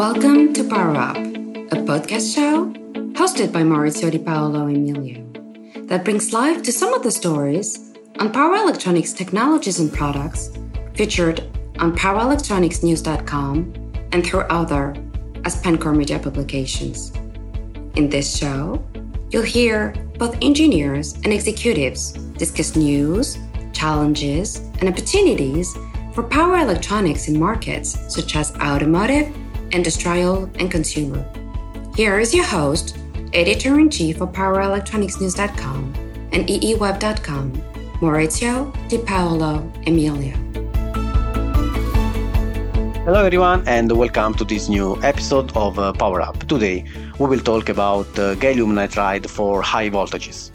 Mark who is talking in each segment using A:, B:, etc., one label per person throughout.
A: Welcome to Power Up, a podcast show hosted by Maurizio Di Paolo Emilio that brings life to some of the stories on power electronics technologies and products featured on powerelectronicsnews.com and through other AspenCore Media publications. In this show, you'll hear both engineers and executives discuss news, challenges, and opportunities for power electronics in markets such as automotive, industrial, and consumer. Here is your host, editor in chief of PowerElectronicsNews.com and EEWeb.com, Maurizio Di Paolo Emilio.
B: Hello, everyone, and welcome to this new episode of uh, Power Up. Today, we will talk about uh, gallium nitride for high voltages.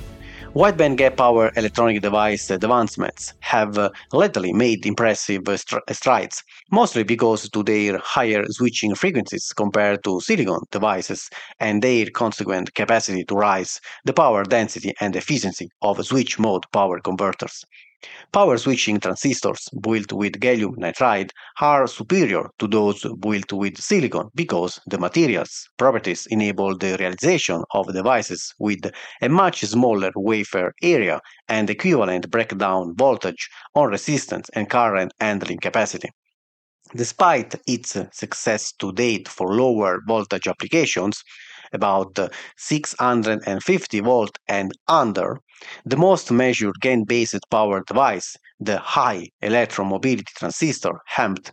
B: Wideband gap power electronic device advancements have uh, lately made impressive strides, mostly because to their higher switching frequencies compared to silicon devices and their consequent capacity to rise the power density and efficiency of switch mode power converters. Power switching transistors built with gallium nitride are superior to those built with silicon because the materials properties enable the realization of devices with a much smaller wafer area and equivalent breakdown voltage on resistance and current handling capacity. Despite its success to date for lower voltage applications, about 650 volt and under, the most measured GaN-based power device, the high electron mobility transistor HEMT,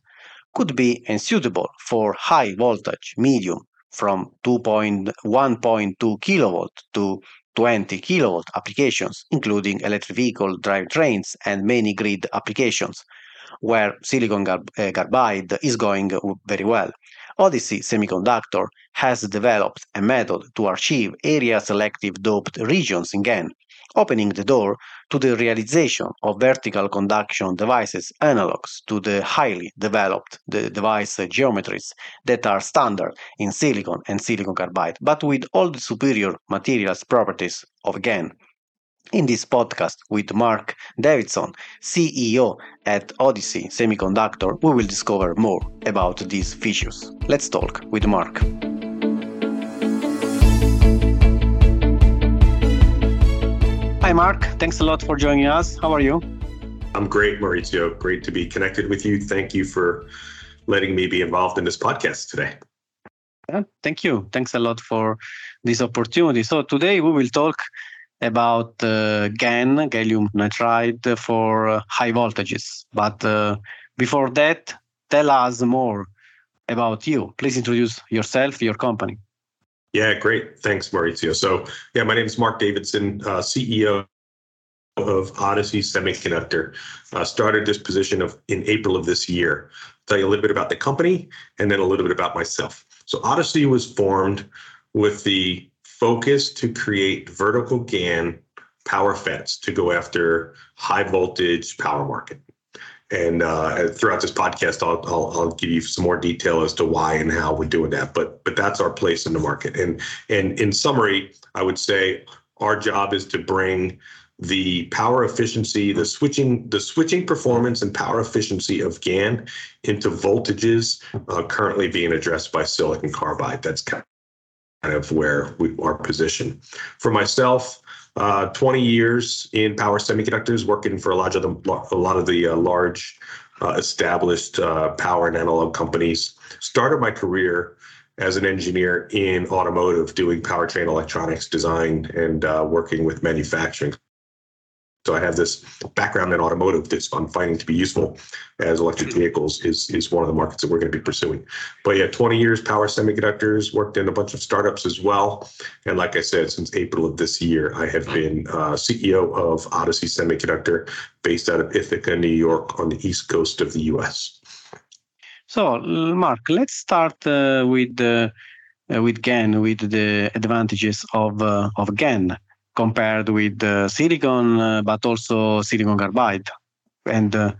B: could be unsuitable for high voltage medium from 2.1.2 kV to 20 kV applications, including electric vehicle drivetrains and many grid applications, where silicon eh, carbide is going very well. Odyssey Semiconductor has developed a method to achieve area selective doped regions in GaN, opening the door to the realization of vertical conduction devices analogs to the highly developed device geometries that are standard in silicon and silicon carbide, but with all the superior materials properties of GaN in this podcast with Mark Davidson, CEO at Odyssey Semiconductor, we will discover more about these features. Let's talk with Mark. Hi, Mark. Thanks a lot for joining us. How are you?
C: I'm great, Maurizio. Great to be connected with you. Thank you for letting me be involved in this podcast today.
B: Yeah, thank you. Thanks a lot for this opportunity. So, today we will talk about uh, GaN, gallium nitride, for uh, high voltages. But uh, before that, tell us more about you. Please introduce yourself, your company.
C: Yeah, great. Thanks, Maurizio. So, yeah, my name is Mark Davidson, CEO of Odyssey Semiconductor. Uh, started this position of in April of this year. Tell you a little bit about the company and then a little bit about myself. So, Odyssey was formed with the focus to create vertical GaN power FETs to go after high voltage power market. And uh, throughout this podcast, I'll, I'll, I'll give you some more detail as to why and how we're doing that. But but that's our place in the market. And and in summary, I would say our job is to bring the power efficiency, the switching, the switching performance and power efficiency of GaN into voltages uh, currently being addressed by silicon carbide. That's kind of where we are positioned. For myself, uh, 20 years in power semiconductors, working for a lot of the a lot of the uh, large uh, established uh, power and analog companies. Started my career as an engineer in automotive, doing powertrain electronics design and uh, working with manufacturing. So I have this background in automotive that's I'm finding to be useful as electric mm-hmm. vehicles is is one of the markets that we're going to be pursuing. But yeah, 20 years power semiconductors, worked in a bunch of startups as well. And like I said, since April of this year, I have been uh, CEO of Odyssey Semiconductor, based out of Ithaca, New York, on the east coast of the U.S.
B: So, Mark, let's start uh, with uh, with GaN, with the advantages of uh, of GaN compared with uh, silicon, uh, but also silicon carbide, and uh,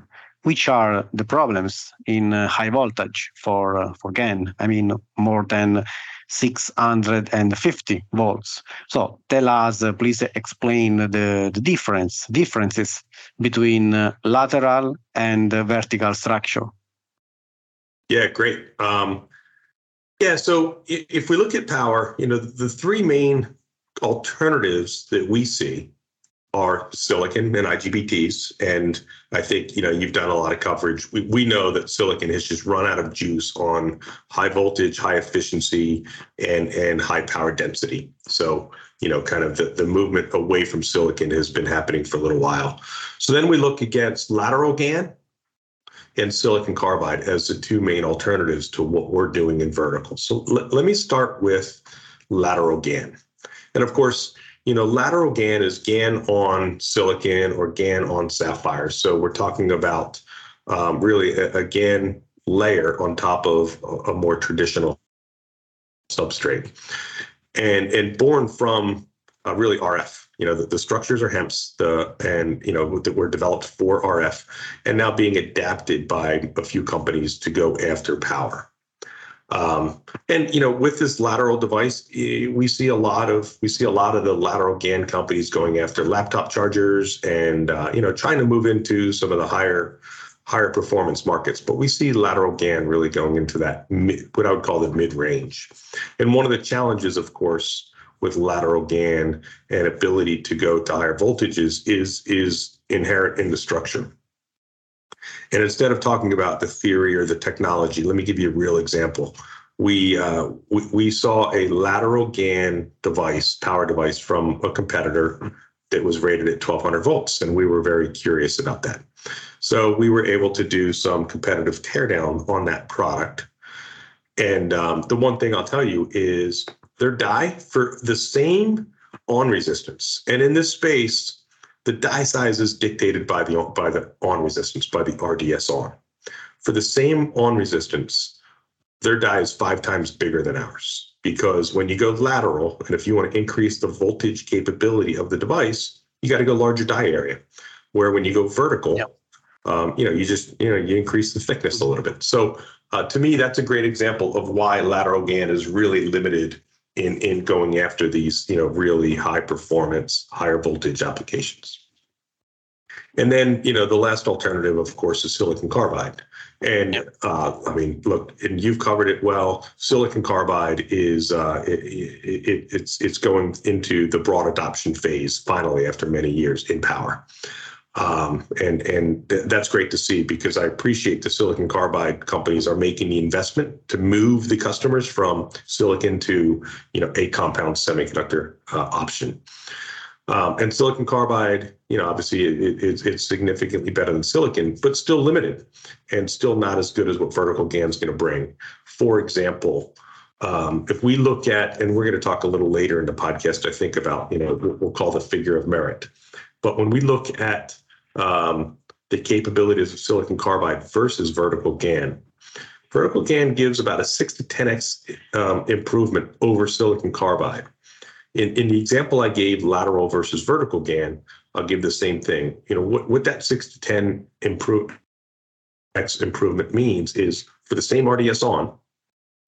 B: which are the problems in uh, high voltage for uh, for GaN? I mean, more than 650 volts. So tell us, uh, please explain the, the difference differences between lateral and vertical structure.
C: Yeah, great. Um, Yeah. So if we look at power, you know, the three main alternatives that we see are silicon and IGBTs. And I think, you know, you've done a lot of coverage. We, we know that silicon has just run out of juice on high voltage, high efficiency, and, and high power density. So, you know, kind of the, the movement away from silicon has been happening for a little while. So then we look against lateral GaN and silicon carbide as the two main alternatives to what we're doing in vertical. So l- let me start with lateral GaN. And of course, you know, lateral GaN is GaN on silicon or GaN on sapphire. So we're talking about um, really a, a, GaN layer on top of a, a more traditional substrate, and and born from uh, really RF. You know, the, the structures are HEMTs, the and you know that were developed for RF, and now being adapted by a few companies to go after power. Um, and you know, with this lateral device, we see a lot of we see a lot of the lateral GaN companies going after laptop chargers and uh, you know trying to move into some of the higher higher performance markets. But we see lateral GaN really going into that mid, what I would call the mid range. And one of the challenges, of course, with lateral GaN and ability to go to higher voltages is is inherent in the structure. And instead of talking about the theory or the technology, let me give you a real example. We, uh, we, we saw a lateral GaN device, power device from a competitor that was rated at 1200 volts, and we were very curious about that. So we were able to do some competitive teardown on that product. And um, the one thing I'll tell you is their die for the same on resistance. And in this space, the die size is dictated by the by the on resistance by the RDS on. For the same on resistance, their die is five times bigger than ours because when you go lateral and if you want to increase the voltage capability of the device, you got to go larger die area. Where when you go vertical, yep. um, you know you just you know you increase the thickness a little bit. So uh, to me, that's a great example of why lateral GaN is really limited in in going after these you know really high performance higher voltage applications. And then you know the last alternative of course is silicon carbide. And uh, i mean look and you've covered it well. Silicon carbide is uh, it, it, it's it's going into the broad adoption phase finally after many years in power um, and and th- that's great to see because I appreciate the silicon carbide companies are making the investment to move the customers from silicon to you know a compound semiconductor uh, option. Um, and silicon carbide, you know, obviously it, it, it's significantly better than silicon, but still limited and still not as good as what vertical GaN is going to bring. For example, um, if we look at, and we're going to talk a little later in the podcast, I think about, you know, we'll call the figure of merit. But when we look at um, the capabilities of silicon carbide versus vertical GaN. Vertical GaN gives about a six to 10x um, improvement over silicon carbide. In, in the example I gave, lateral versus vertical GaN, I'll give the same thing. You know, what, what that six to 10 improve, X improvement means is for the same RDS on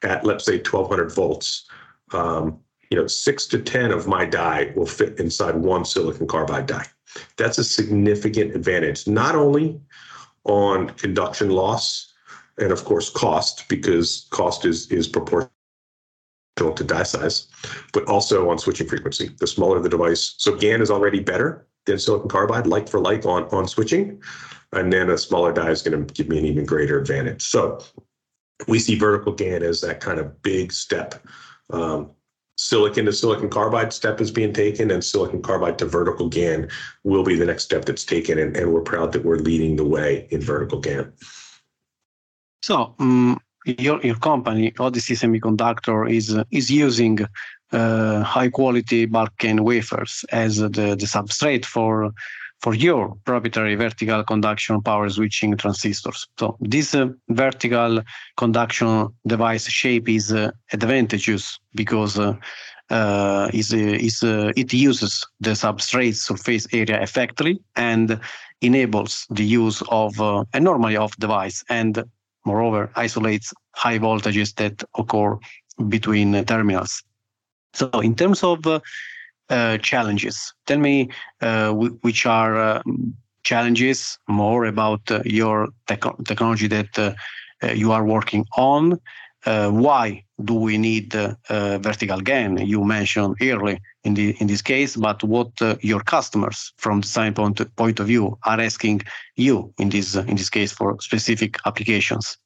C: at, let's say, 1200 volts, um, you know, six to 10 of my die will fit inside one silicon carbide die. That's a significant advantage, not only on conduction loss and of course cost, because cost is is proportional to die size, but also on switching frequency. The smaller the device, so GaN is already better than silicon carbide, like for like on on switching, and then a smaller die is going to give me an even greater advantage. So we see vertical GaN as that kind of big step um, silicon to silicon carbide step is being taken and silicon carbide to vertical GaN will be the next step that's taken. And, and we're proud that we're leading the way in vertical GaN.
B: So um, your, your company, Odyssey Semiconductor, is, is using uh, high quality bulk GaN wafers as the, the substrate for for your proprietary vertical conduction power switching transistors. So this uh, vertical conduction device shape is uh, advantageous because uh, uh is, uh, is uh, it uses the substrate surface area effectively and enables the use of a normally off device and moreover isolates high voltages that occur between terminals. So in terms of uh, challenges. Tell me uh, which are uh, challenges more about uh, your technology that uh, you are working on why do we need vertical GaN? You mentioned early in the in this case, but what your customers, from design point point of view, are asking you in this in this case for specific applications.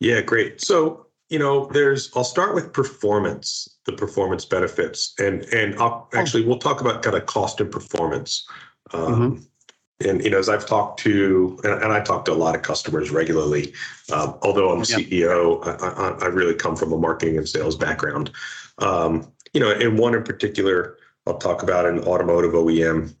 C: Yeah, great. So you know, there's. I'll start with performance, the performance benefits, and and I'll, oh. actually we'll talk about kind of cost and performance. Um, mm-hmm and you know, as I've talked to, and, and I talk to a lot of customers regularly, um, although I'm CEO, I, I, I, really come from a marketing and sales background. Um, you know, and one in particular, I'll talk about an automotive OEM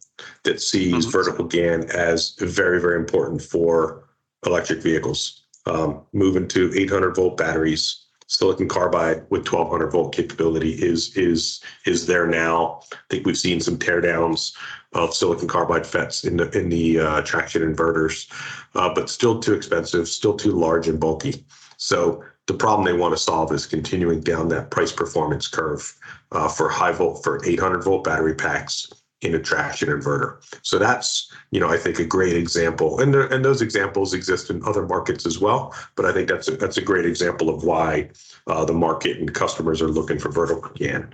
C: that sees mm-hmm. vertical GaN as very, very important for electric vehicles. Um, moving to 800 volt batteries, silicon carbide with 1200 volt capability is is is there now. I think we've seen some teardowns of silicon carbide FETs in the in the uh, traction inverters, uh, but still too expensive, still too large and bulky. So the problem they want to solve is continuing down that price performance curve uh, for high volt for 800 volt battery packs in a traction inverter. So that's, you know, I think a great example. And there, and those examples exist in other markets as well. But I think that's a, that's a great example of why uh, the market and customers are looking for vertical GaN.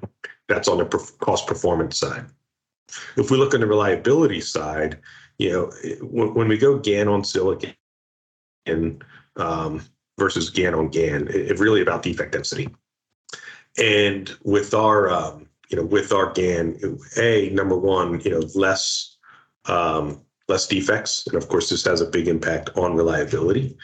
C: That's on the cost performance side. If we look on the reliability side, you know, when, when we go GaN on silicon and um, versus GaN on GaN, it's it really about defect density. And with our um, you know, with our GaN, a number one, you know, less um, less defects, and of course, this has a big impact on reliability.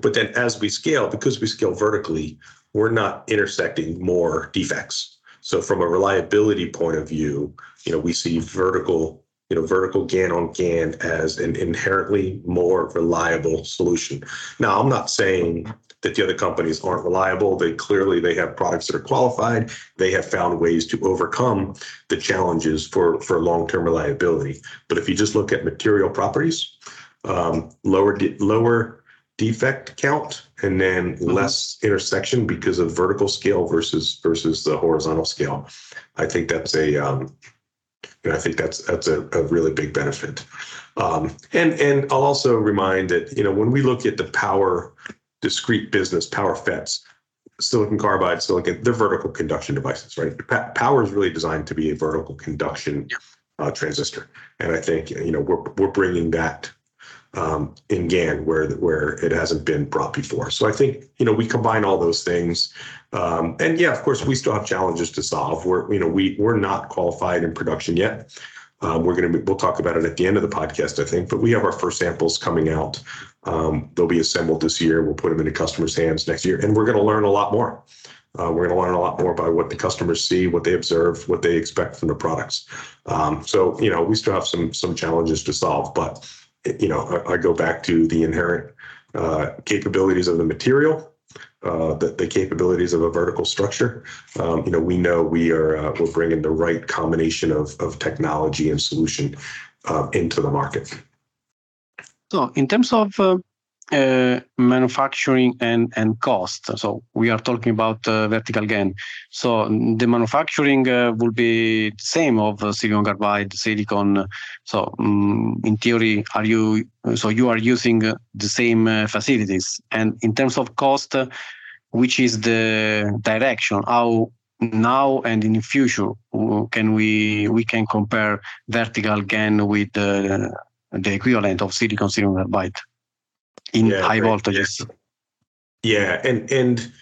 C: But then, as we scale, because we scale vertically, we're not intersecting more defects. So, from a reliability point of view, you know, we see vertical, you know, vertical GaN on GaN as an inherently more reliable solution. Now, I'm not saying that the other companies aren't reliable. They clearly they have products that are qualified. They have found ways to overcome the challenges for for long term reliability. But if you just look at material properties, um, lower de- lower defect count and then mm-hmm. less intersection because of vertical scale versus versus the horizontal scale. I think that's a um, I think that's that's a, a really big benefit. Um, and and I'll also remind that you know when we look at the power discrete business power FETs, silicon carbide, silicon, they're vertical conduction devices, right? power is really designed to be a vertical conduction uh, transistor, and I think you know we're we're bringing that um, in GaN where where it hasn't been brought before. So I think you know we combine all those things, um, and yeah, of course we still have challenges to solve. We're you know we we're not qualified in production yet. Um, we're going to we'll talk about it at the end of the podcast, I think. But we have our first samples coming out. Um, they'll be assembled this year. We'll put them into customers' hands next year, and we're going to learn a lot more. Uh, we're going to learn a lot more by what the customers see, what they observe, what they expect from the products. Um, so you know, we still have some some challenges to solve, but you know, I, I go back to the inherent uh, capabilities of the material uh, the, the capabilities of a vertical structure, um, you know, we know we are uh, we're bringing the right combination of of technology and solution uh, into the market.
B: So, in terms of uh, uh, manufacturing and and cost, so we are talking about uh, vertical GaN. So the manufacturing will be the same of silicon carbide, silicon. So um, in theory, are you so you are using the same facilities, and in terms of cost which is the direction how now and in the future can we we can compare vertical GaN with the, the equivalent of silicon silicon carbide in yeah, high voltages.
C: Yeah. yeah, and and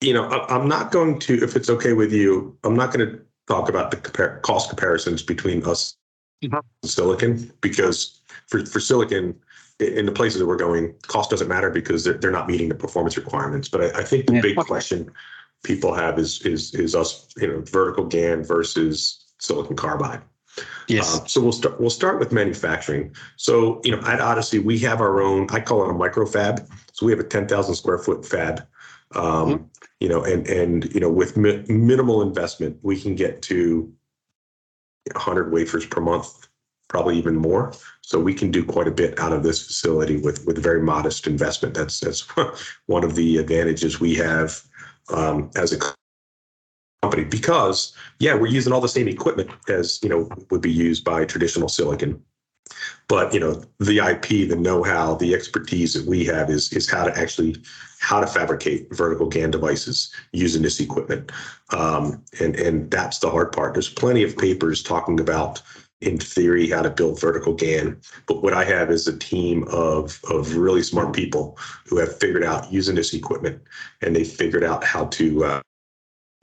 C: you know I'm not going to if it's okay with you I'm not going to talk about the compare, cost comparisons between us mm-hmm. and silicon because for for silicon in the places that we're going, cost doesn't matter because they're, they're not meeting the performance requirements. But I, I think the yeah. big question people have is is is us, you know, vertical GaN versus silicon carbide.
B: Yes.
C: Um, so we'll start. We'll start with manufacturing. So you know, at Odyssey, we have our own. I call it a micro fab. So we have a ten thousand square foot fab. Um, mm-hmm. You know, and and you know, with mi- minimal investment, we can get to 100 wafers per month probably even more. So we can do quite a bit out of this facility with with very modest investment. That's that's one of the advantages we have um, as a company because yeah, we're using all the same equipment as you know would be used by traditional silicon. but you know the ip the know-how the expertise that we have is is how to actually how to fabricate vertical GaN devices using this equipment um, and and that's the hard part there's plenty of papers talking about in theory how to build vertical GaN but what i have is a team of of really smart people who have figured out using this equipment and they figured out how to uh,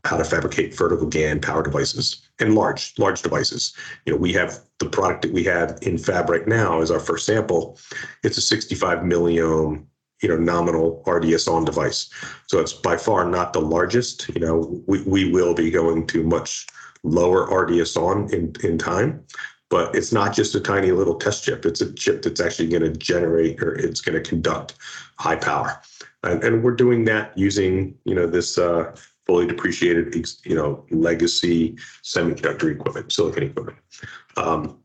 C: how to fabricate vertical GaN power devices and large large devices. You know, we have the product that we have in fab right now is our first sample. It's a 65 milliohm you know nominal RDS on device. So it's by far not the largest. You know, we, we will be going to much lower RDS on in, in time, but it's not just a tiny little test chip. It's a chip that's actually going to generate or it's going to conduct high power. And, and we're doing that using, you know, this uh, fully depreciated, you know, legacy semiconductor equipment, silicon equipment. Um,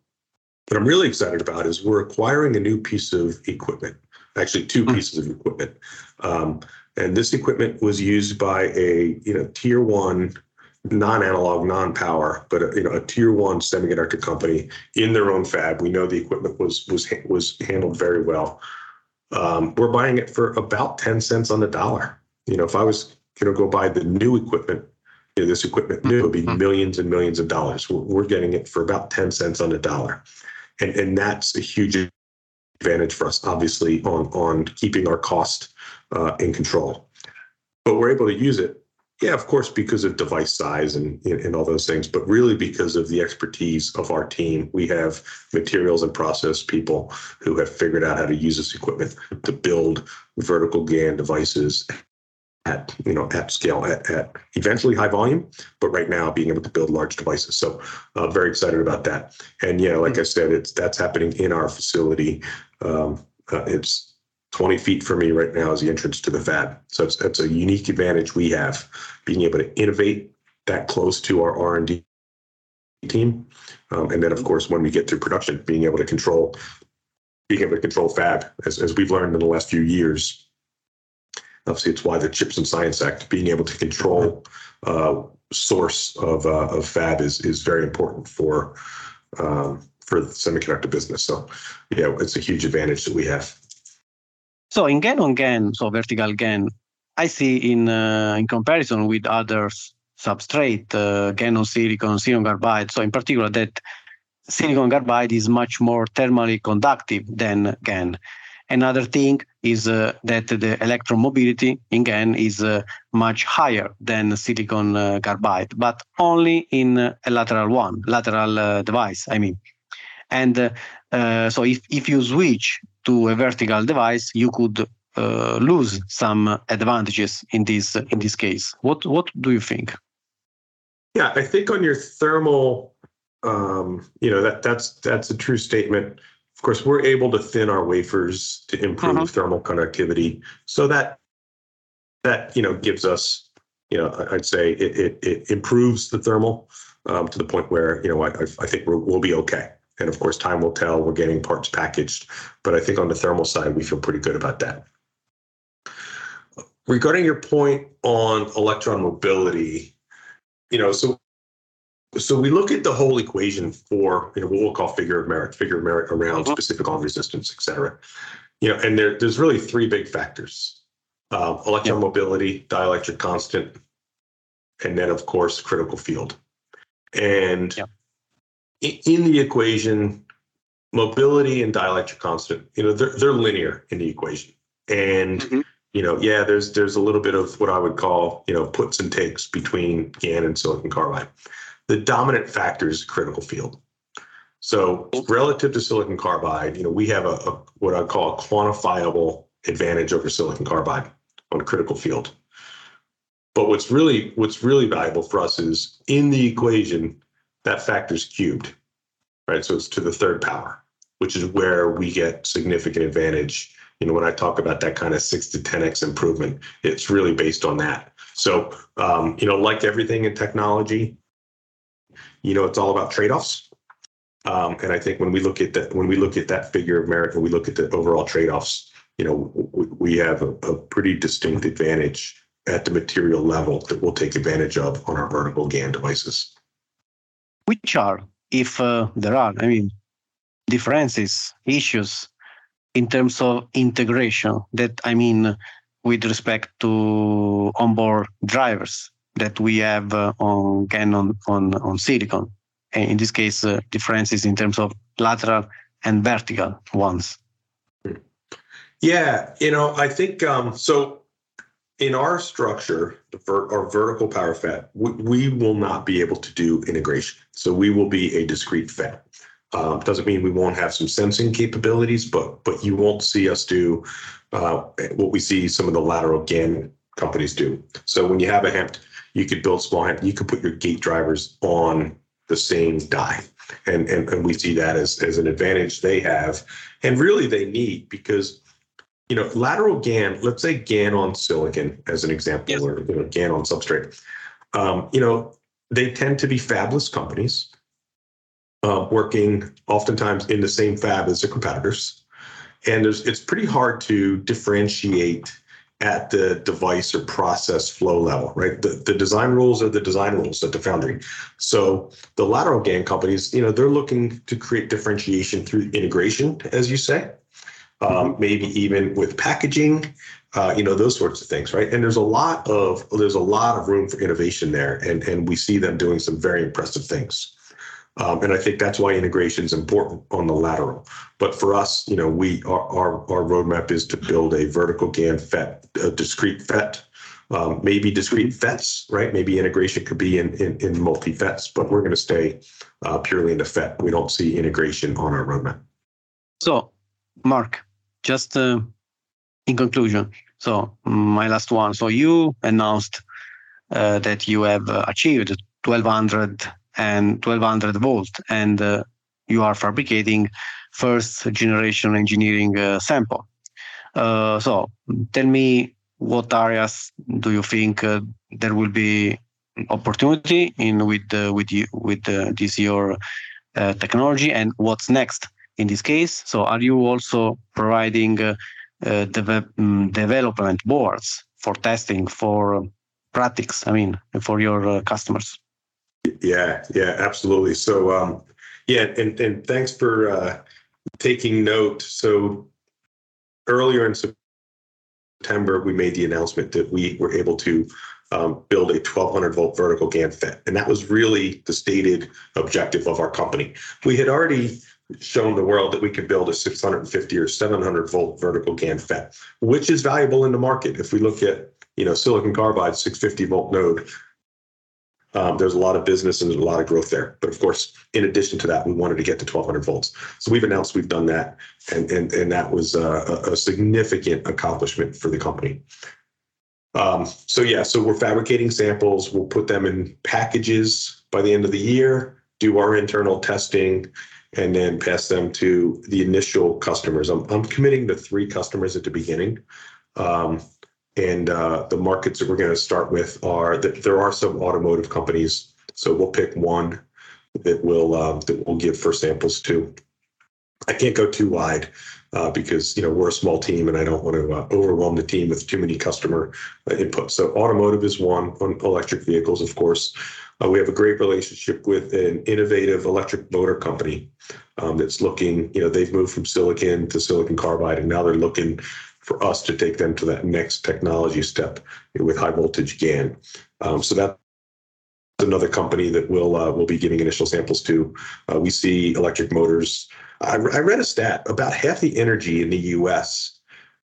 C: what I'm really excited about is we're acquiring a new piece of equipment, actually two hmm. pieces of equipment. Um, and this equipment was used by a you know tier one non-analog, non-power, but a, you know a tier one semiconductor company in their own fab. We know the equipment was was was handled very well. Um, we're buying it for about ten cents on the dollar. You know, if I was going to go buy the new equipment. You know, this equipment new would be mm-hmm. millions and millions of dollars. We're, we're getting it for about 10 cents on the dollar. And, and that's a huge advantage for us, obviously, on, on keeping our cost uh, in control. But we're able to use it yeah, of course, because of device size and, and all those things, but really because of the expertise of our team. We have materials and process people who have figured out how to use this equipment to build vertical GaN devices at you know at scale at, at eventually high volume but right now being able to build large devices. So uh, very excited about that. And yeah like i said it's that's happening in our facility. Um, uh, it's 20 feet from me right now is the entrance to the fab so it's, it's a unique advantage we have being able to innovate that close to our r&d team um, and then of course when we get to production being able to control being able to control fab as, as we've learned in the last few years Obviously, it's why the Chips and Science Act, being able to control uh, source of, uh, of fab is is very important for um, for the semiconductor business. So, yeah, it's a huge advantage that we have.
B: So in GaN on GaN, so vertical GaN, I see in uh, in comparison with other substrate, uh, GaN on silicon, silicon carbide. So in particular, that silicon carbide is much more thermally conductive than GaN. Another thing is uh, that the electron mobility in GaN is uh, much higher than silicon uh, carbide, but only in a lateral one, lateral uh, device, I mean. And uh, so if, if you switch to a vertical device, you could uh, lose some advantages in this in this case. What what do you think?
C: Yeah, I think on your thermal, um, you know that that's that's a true statement. Of course, we're able to thin our wafers to improve uh-huh. thermal conductivity. So that that you know gives us, you know, I'd say it it, it improves the thermal um, to the point where you know I I think we will be okay. And of course, time will tell. We're getting parts packaged, but I think on the thermal side, we feel pretty good about that. Regarding your point on electron mobility, you know, so so we look at the whole equation for you know what we'll call figure of merit, figure of merit around uh-huh. specific on resistance, et cetera. You know, and there, there's really three big factors: uh, electron yeah. mobility, dielectric constant, and then of course critical field. And yeah. In the equation, mobility and dielectric constant, you know, they're they're linear in the equation, and mm-hmm. you know, yeah, there's there's a little bit of what I would call you know puts and takes between GaN and silicon carbide the dominant factor is critical field. So relative to silicon carbide, you know, we have a, a what I call a quantifiable advantage over silicon carbide on critical field. But what's really what's really valuable for us is in the equation that factor is cubed, right? So it's to the third power, which is where we get significant advantage. You know, when I talk about that kind of six to ten x improvement, it's really based on that. So, um, you know, like everything in technology, you know, it's all about trade-offs. Um, and I think when we look at that, when we look at that figure of merit, when we look at the overall trade-offs, you know, we, we have a, a pretty distinct advantage at the material level that we'll take advantage of on our vertical GaN devices.
B: Which are, if uh, there are, I mean, differences, issues in terms of integration. That I mean, with respect to onboard drivers that we have uh, on Canon on on silicon. And in this case, uh, differences in terms of lateral and vertical ones.
C: Yeah, you know, I think um, so. In our structure, ver- our vertical power FET, we, we, will not be able to do integration. So we will be a discrete FET. Um, doesn't mean we won't have some sensing capabilities, but but you won't see us do uh, what we see some of the lateral GaN companies do. So when you have a HEMT, you could build small HEMT, you could put your gate drivers on the same die. And, and, and we see that as, as an advantage they have. And really they need because, you know, lateral GaN, let's say GaN on silicon as an example, yes. or you know, GaN on substrate. Um, you know, they tend to be fabless companies uh, working oftentimes in the same fab as their competitors. And there's, it's pretty hard to differentiate at the device or process flow level, right? The, the design rules are the design rules at the foundry. So the lateral GaN companies, you know, they're looking to create differentiation through integration, as you say, um, maybe even with packaging, uh, you know, those sorts of things, right? And there's a lot of there's a lot of room for innovation there, and and we see them doing some very impressive things. Um, and I think that's why integration is important on the lateral. But for us, you know, we our our, our roadmap is to build a vertical GaN FET, a discrete FET, um, maybe discrete FETs, right? Maybe integration could be in in, in multi FETs, but we're going to stay uh, purely in the FET. We don't see integration on our roadmap.
B: So, Mark, just uh, in conclusion, so my last one. So you announced uh, that you have uh, achieved 1200 and 1200 volt and uh, you are fabricating first generation engineering uh, sample uh, so tell me what areas do you think there will be opportunity in with with you with this your technology and what's next in this case so are you also providing de- um, development boards for testing for practice i mean for your customers
C: yeah, yeah, absolutely. So, um, yeah, and and thanks for uh, taking note. So, earlier in September, we made the announcement that we were able to um, build a 1200 volt vertical GaN FET, and that was really the stated objective of our company. We had already shown the world that we could build a 650 or 700 volt vertical GaN FET, which is valuable in the market. If we look at you know silicon carbide 650 volt node um, there's a lot of business and there's a lot of growth there. But of course, in addition to that, we wanted to get to 1200 volts. So we've announced we've done that, and and and that was a, a significant accomplishment for the company. Um, so yeah, so we're fabricating samples. We'll put them in packages by the end of the year. Do our internal testing, and then pass them to the initial customers. I'm I'm committing to three customers at the beginning. Um, and uh, the markets that we're going to start with are that there are some automotive companies. So we'll pick one that will um, that we'll give first samples to. I can't go too wide uh, because you know we're a small team and I don't want to uh, overwhelm the team with too many customer uh, input. So automotive is one on electric vehicles, of course. Uh, we have a great relationship with an innovative electric motor company um, that's looking. You know, they've moved from silicon to silicon carbide, and now they're looking for us to take them to that next technology step with high voltage GaN. Um, so that's another company that we'll uh, we'll be giving initial samples to. Uh, we see electric motors. I, I, read a stat: about half the energy in the U.S.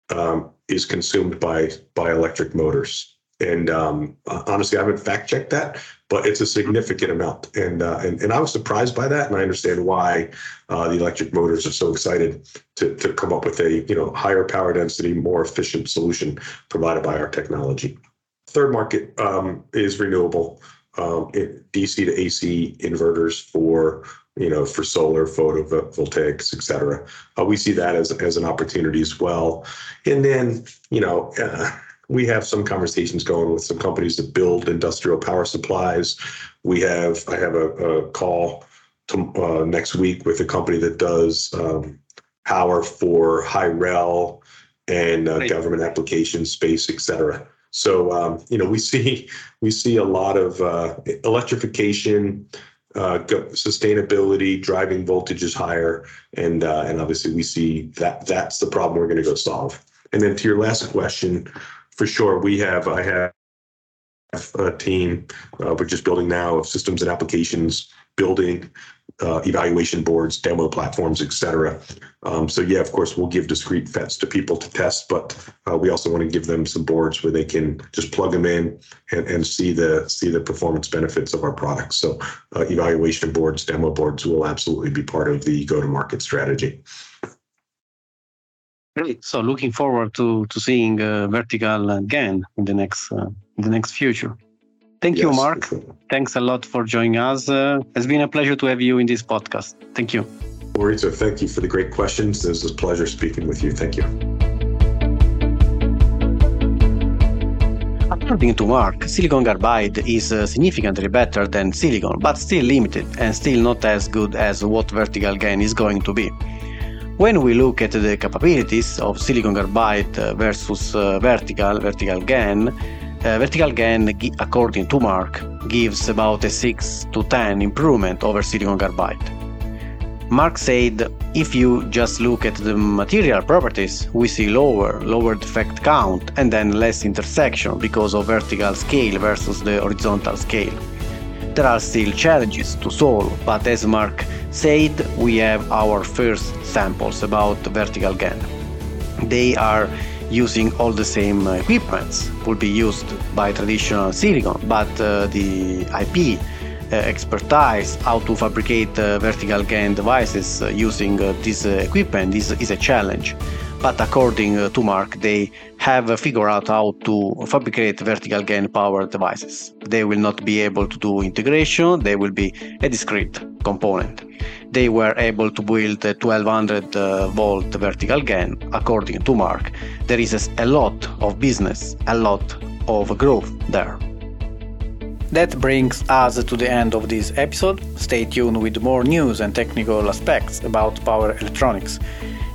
C: Um, is consumed by by electric motors. And um, honestly, I haven't fact checked that, but it's a significant amount. And, uh, and and I was surprised by that, and I understand why uh, the electric motors are so excited to to come up with a you know higher power density, more efficient solution provided by our technology. Third market um, is renewable, um, DC to AC inverters for you know for solar, photovoltaics, et cetera. Uh, we see that as as an opportunity as well. And then you know. Uh, we have some conversations going with some companies that build industrial power supplies. We have I have a, a call to, uh, next week with a company that does um, power for high rel and uh, right. government applications, space, et cetera. So um, you know we see we see a lot of uh, electrification uh, sustainability, driving voltages higher, and uh, and obviously we see that that's the problem we're going to go solve. And then to your last question, for sure, we have I have a team uh, we're just building now of systems and applications building uh, evaluation boards, demo platforms, etc. Um, so yeah, of course, we'll give discrete FETs to people to test, but uh, we also want to give them some boards where they can just plug them in and, and see the see the performance benefits of our products. So uh, evaluation boards, demo boards will absolutely be part of the go-to-market strategy.
B: Great. So looking forward to to seeing uh, vertical GaN in the next uh, in the next future. Thank yes, you, Mark. Sure. Thanks a lot for joining us. Uh, it's been a pleasure to have you in this podcast. Thank you.
C: Maurizio, thank you for the great questions. It was a pleasure speaking with you. Thank you.
B: According to Mark, silicon carbide is uh, significantly better than silicon, but still limited and still not as good as what vertical GaN is going to be. When we look at the capabilities of silicon carbide uh, versus uh, vertical, vertical GaN, uh, vertical GaN, according to Mark, gives about a 6 to 10 improvement over silicon carbide. Mark said if you just look at the material properties, we see lower, lower defect count and then less intersection because of vertical scale versus the horizontal scale. There are still challenges to solve, but as Mark said, we have our first samples about vertical GaN. They are using all the same equipments will be used by traditional silicon, but uh, the IP uh, expertise how to fabricate uh, vertical GaN devices uh, using uh, this uh, equipment is, is a challenge. But according to Mark, they have figured out how to fabricate vertical GaN power devices. They will not be able to do integration, they will be a discrete component they were able to build a 1200 uh, volt vertical GaN, according to Mark. There is a lot of business, a lot of growth there. That brings us to the end of this episode. Stay tuned with more news and technical aspects about power electronics.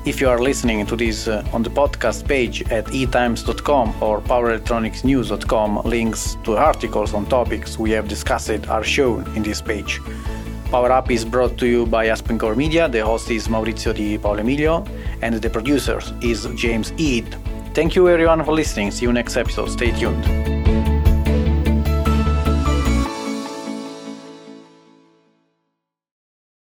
B: If you are listening to this uh, on the podcast page at eetimes.com or powerelectronicsnews.com, links to articles on topics we have discussed are shown in this page. Power Up is brought to you by AspenCore Media. The host is Maurizio Di Paolo Emilio, and the producer is James Ead. Thank you everyone for listening. See you next episode. Stay tuned.